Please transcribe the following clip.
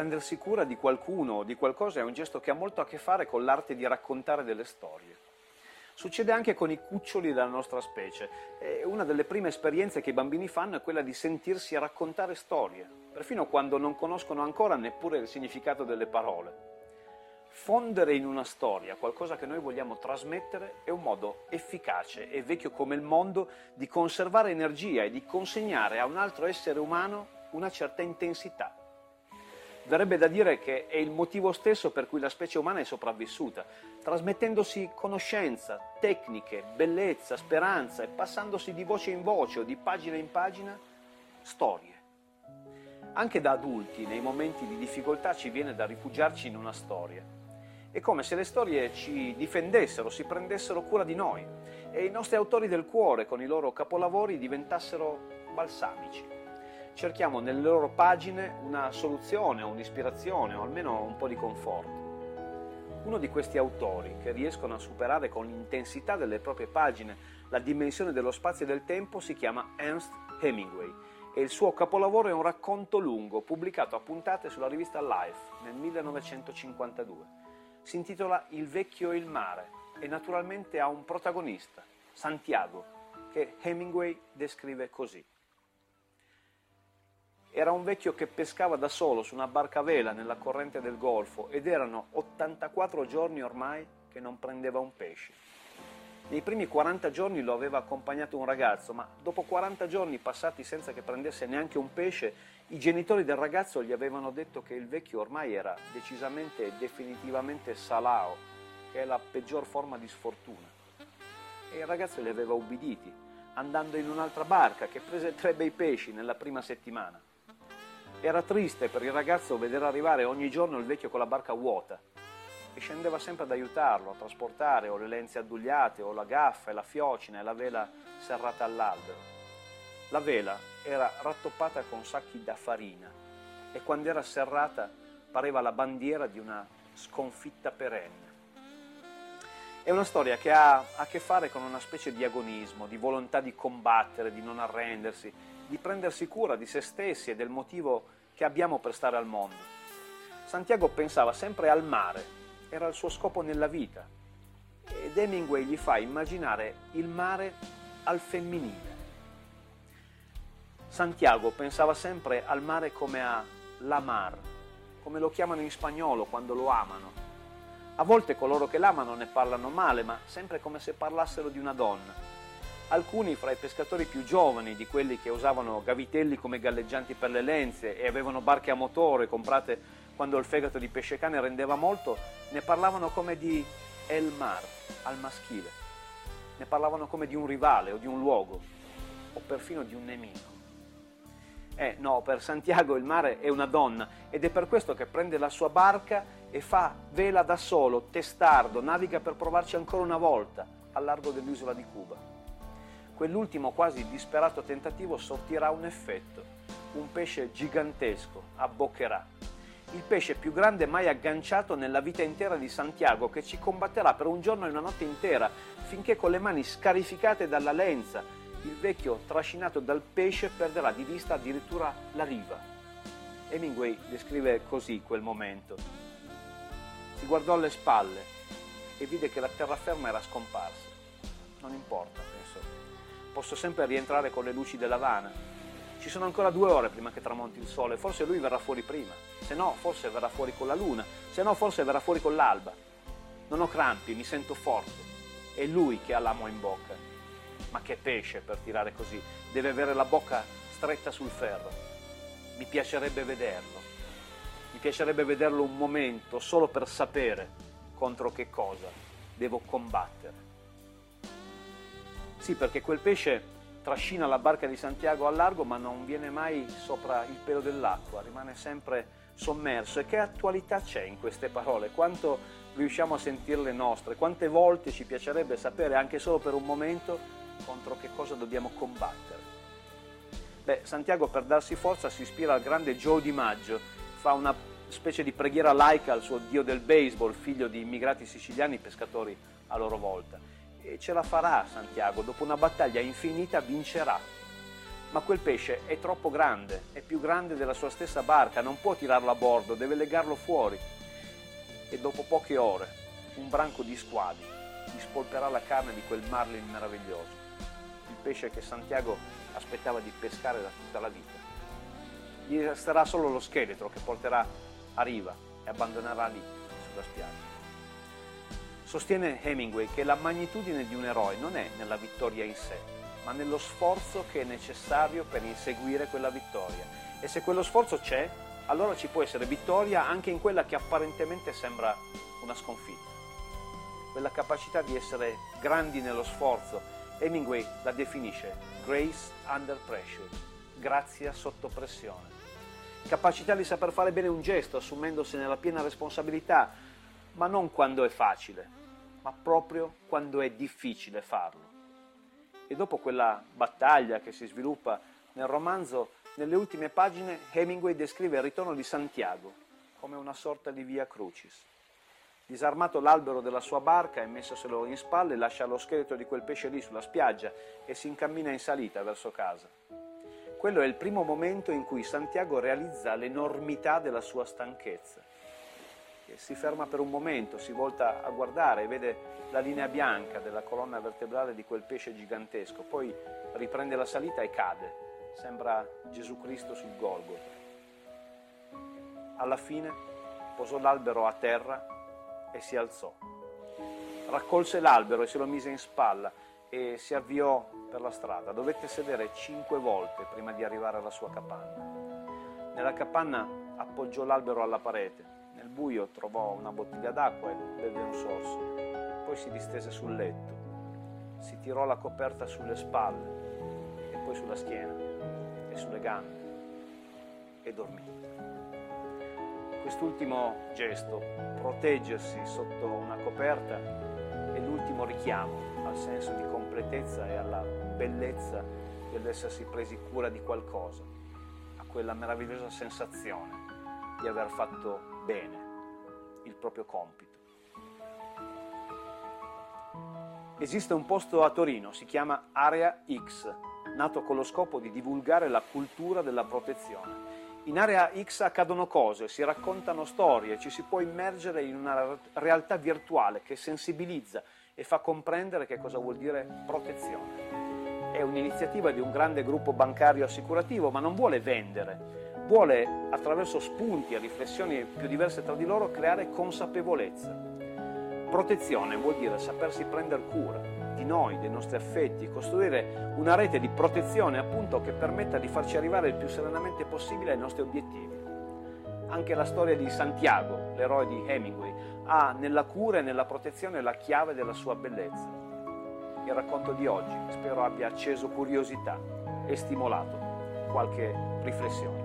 Prendersi cura di qualcuno o di qualcosa è un gesto che ha molto a che fare con l'arte di raccontare delle storie. Succede anche con i cuccioli della nostra specie. E una delle prime esperienze che i bambini fanno è quella di sentirsi raccontare storie, perfino quando non conoscono ancora neppure il significato delle parole. Fondere in una storia qualcosa che noi vogliamo trasmettere è un modo efficace e vecchio come il mondo di conservare energia e di consegnare a un altro essere umano una certa intensità. Verrebbe da dire che è il motivo stesso per cui la specie umana è sopravvissuta, trasmettendosi conoscenza, tecniche, bellezza, speranza e passandosi di voce in voce o di pagina in pagina storie. Anche da adulti, nei momenti di difficoltà, ci viene da rifugiarci in una storia. È come se le storie ci difendessero, si prendessero cura di noi e i nostri autori del cuore, con i loro capolavori, diventassero balsamici cerchiamo nelle loro pagine una soluzione, un'ispirazione o almeno un po' di conforto. Uno di questi autori che riescono a superare con l'intensità delle proprie pagine la dimensione dello spazio e del tempo si chiama Ernst Hemingway e il suo capolavoro è un racconto lungo pubblicato a puntate sulla rivista Life nel 1952. Si intitola Il vecchio e il mare e naturalmente ha un protagonista, Santiago, che Hemingway descrive così. Era un vecchio che pescava da solo su una barca a vela nella corrente del Golfo ed erano 84 giorni ormai che non prendeva un pesce. Nei primi 40 giorni lo aveva accompagnato un ragazzo, ma dopo 40 giorni passati senza che prendesse neanche un pesce, i genitori del ragazzo gli avevano detto che il vecchio ormai era decisamente e definitivamente salao, che è la peggior forma di sfortuna. E il ragazzo li aveva ubbiditi, andando in un'altra barca che prese tre bei pesci nella prima settimana. Era triste per il ragazzo vedere arrivare ogni giorno il vecchio con la barca vuota e scendeva sempre ad aiutarlo a trasportare o le lenze addugliate o la gaffa e la fiocina e la vela serrata all'albero. La vela era rattoppata con sacchi da farina e quando era serrata pareva la bandiera di una sconfitta perenne. È una storia che ha a che fare con una specie di agonismo, di volontà di combattere, di non arrendersi, di prendersi cura di se stessi e del motivo che abbiamo per stare al mondo. Santiago pensava sempre al mare, era il suo scopo nella vita ed Hemingway gli fa immaginare il mare al femminile. Santiago pensava sempre al mare come a la mar, come lo chiamano in spagnolo quando lo amano. A volte coloro che l'amano ne parlano male, ma sempre come se parlassero di una donna alcuni fra i pescatori più giovani, di quelli che usavano gavitelli come galleggianti per le lenze e avevano barche a motore comprate quando il fegato di pesce cane rendeva molto, ne parlavano come di El Mar, al maschile. Ne parlavano come di un rivale o di un luogo, o perfino di un nemico. Eh no, per Santiago il mare è una donna ed è per questo che prende la sua barca e fa vela da solo, testardo, naviga per provarci ancora una volta al largo dell'isola di Cuba quell'ultimo quasi disperato tentativo sortirà un effetto. Un pesce gigantesco abboccherà. Il pesce più grande mai agganciato nella vita intera di Santiago che ci combatterà per un giorno e una notte intera finché con le mani scarificate dalla lenza il vecchio trascinato dal pesce perderà di vista addirittura la riva. Hemingway descrive così quel momento. Si guardò alle spalle e vide che la terraferma era scomparsa. Non importa, pensò posso sempre rientrare con le luci dell'Havana. Ci sono ancora due ore prima che tramonti il sole, forse lui verrà fuori prima, se no forse verrà fuori con la luna, se no forse verrà fuori con l'alba. Non ho crampi, mi sento forte. È lui che ha l'amo in bocca. Ma che pesce per tirare così, deve avere la bocca stretta sul ferro. Mi piacerebbe vederlo. Mi piacerebbe vederlo un momento solo per sapere contro che cosa devo combattere. Sì, perché quel pesce trascina la barca di Santiago al largo ma non viene mai sopra il pelo dell'acqua, rimane sempre sommerso. E che attualità c'è in queste parole? Quanto riusciamo a sentirle nostre? Quante volte ci piacerebbe sapere, anche solo per un momento, contro che cosa dobbiamo combattere? Beh, Santiago per darsi forza si ispira al grande Joe Di Maggio, fa una specie di preghiera laica al suo dio del baseball, figlio di immigrati siciliani pescatori a loro volta e ce la farà Santiago, dopo una battaglia infinita vincerà. ma quel pesce è troppo grande, è più grande della sua stessa barca, non può tirarlo a bordo, deve legarlo fuori. E dopo poche ore un branco di squali gli spolperà la carne di quel marlin meraviglioso, il pesce che Santiago aspettava di pescare da tutta la vita. Gli resterà solo lo scheletro che porterà a riva e abbandonerà lì, sulla spiaggia. Sostiene Hemingway che la magnitudine di un eroe non è nella vittoria in sé, ma nello sforzo che è necessario per inseguire quella vittoria. E se quello sforzo c'è, allora ci può essere vittoria anche in quella che apparentemente sembra una sconfitta. Quella capacità di essere grandi nello sforzo, Hemingway la definisce grace under pressure, grazia sotto pressione. Capacità di saper fare bene un gesto assumendosene la piena responsabilità, ma non quando è facile, ma proprio quando è difficile farlo e dopo quella battaglia che si sviluppa nel romanzo, nelle ultime pagine Hemingway descrive il ritorno di Santiago come una sorta di via crucis. Disarmato l'albero della sua barca e messoselo in spalle, lascia lo scheletro di quel pesce lì sulla spiaggia e si incammina in salita verso casa. Quello è il primo momento in cui Santiago realizza l'enormità della sua stanchezza si ferma per un momento, si volta a guardare vede la linea bianca della colonna vertebrale di quel pesce gigantesco, poi riprende la salita e cade. Sembra Gesù Cristo sul Golgotha. Alla fine posò l'albero a terra e si alzò. Raccolse l'albero e se lo mise in spalla e si avviò per la strada. Dovette sedere cinque volte prima di arrivare alla sua capanna. Nella capanna appoggiò l'albero alla parete nel buio trovò una bottiglia d'acqua e beve un sorso. Poi si distese sul letto, si tirò la coperta sulle spalle e poi sulla schiena e sulle gambe e dormì. Quest'ultimo gesto, proteggersi sotto una coperta, è l'ultimo richiamo al senso di completezza e alla bellezza dell'essersi presi cura di qualcosa, a quella meravigliosa sensazione di aver fatto bene il proprio compito. Esiste un posto a Torino, si chiama Area X, nato con lo scopo di divulgare la cultura della protezione. In Area X accadono cose, si raccontano storie, ci si può immergere in una realtà virtuale che sensibilizza e fa comprendere che cosa vuol dire protezione. È un'iniziativa di un grande gruppo bancario assicurativo, ma non vuole vendere, vuole attraverso spunti e riflessioni più diverse tra di loro creare consapevolezza. Protezione vuol dire sapersi prendere cura di noi, dei nostri affetti, costruire una rete di protezione appunto che permetta di farci arrivare il più serenamente possibile ai nostri obiettivi. Anche la storia di Santiago, l'eroe di Hemingway, ha nella cura e nella protezione la chiave della sua bellezza. Il racconto di oggi spero abbia acceso curiosità e stimolato qualche riflessione.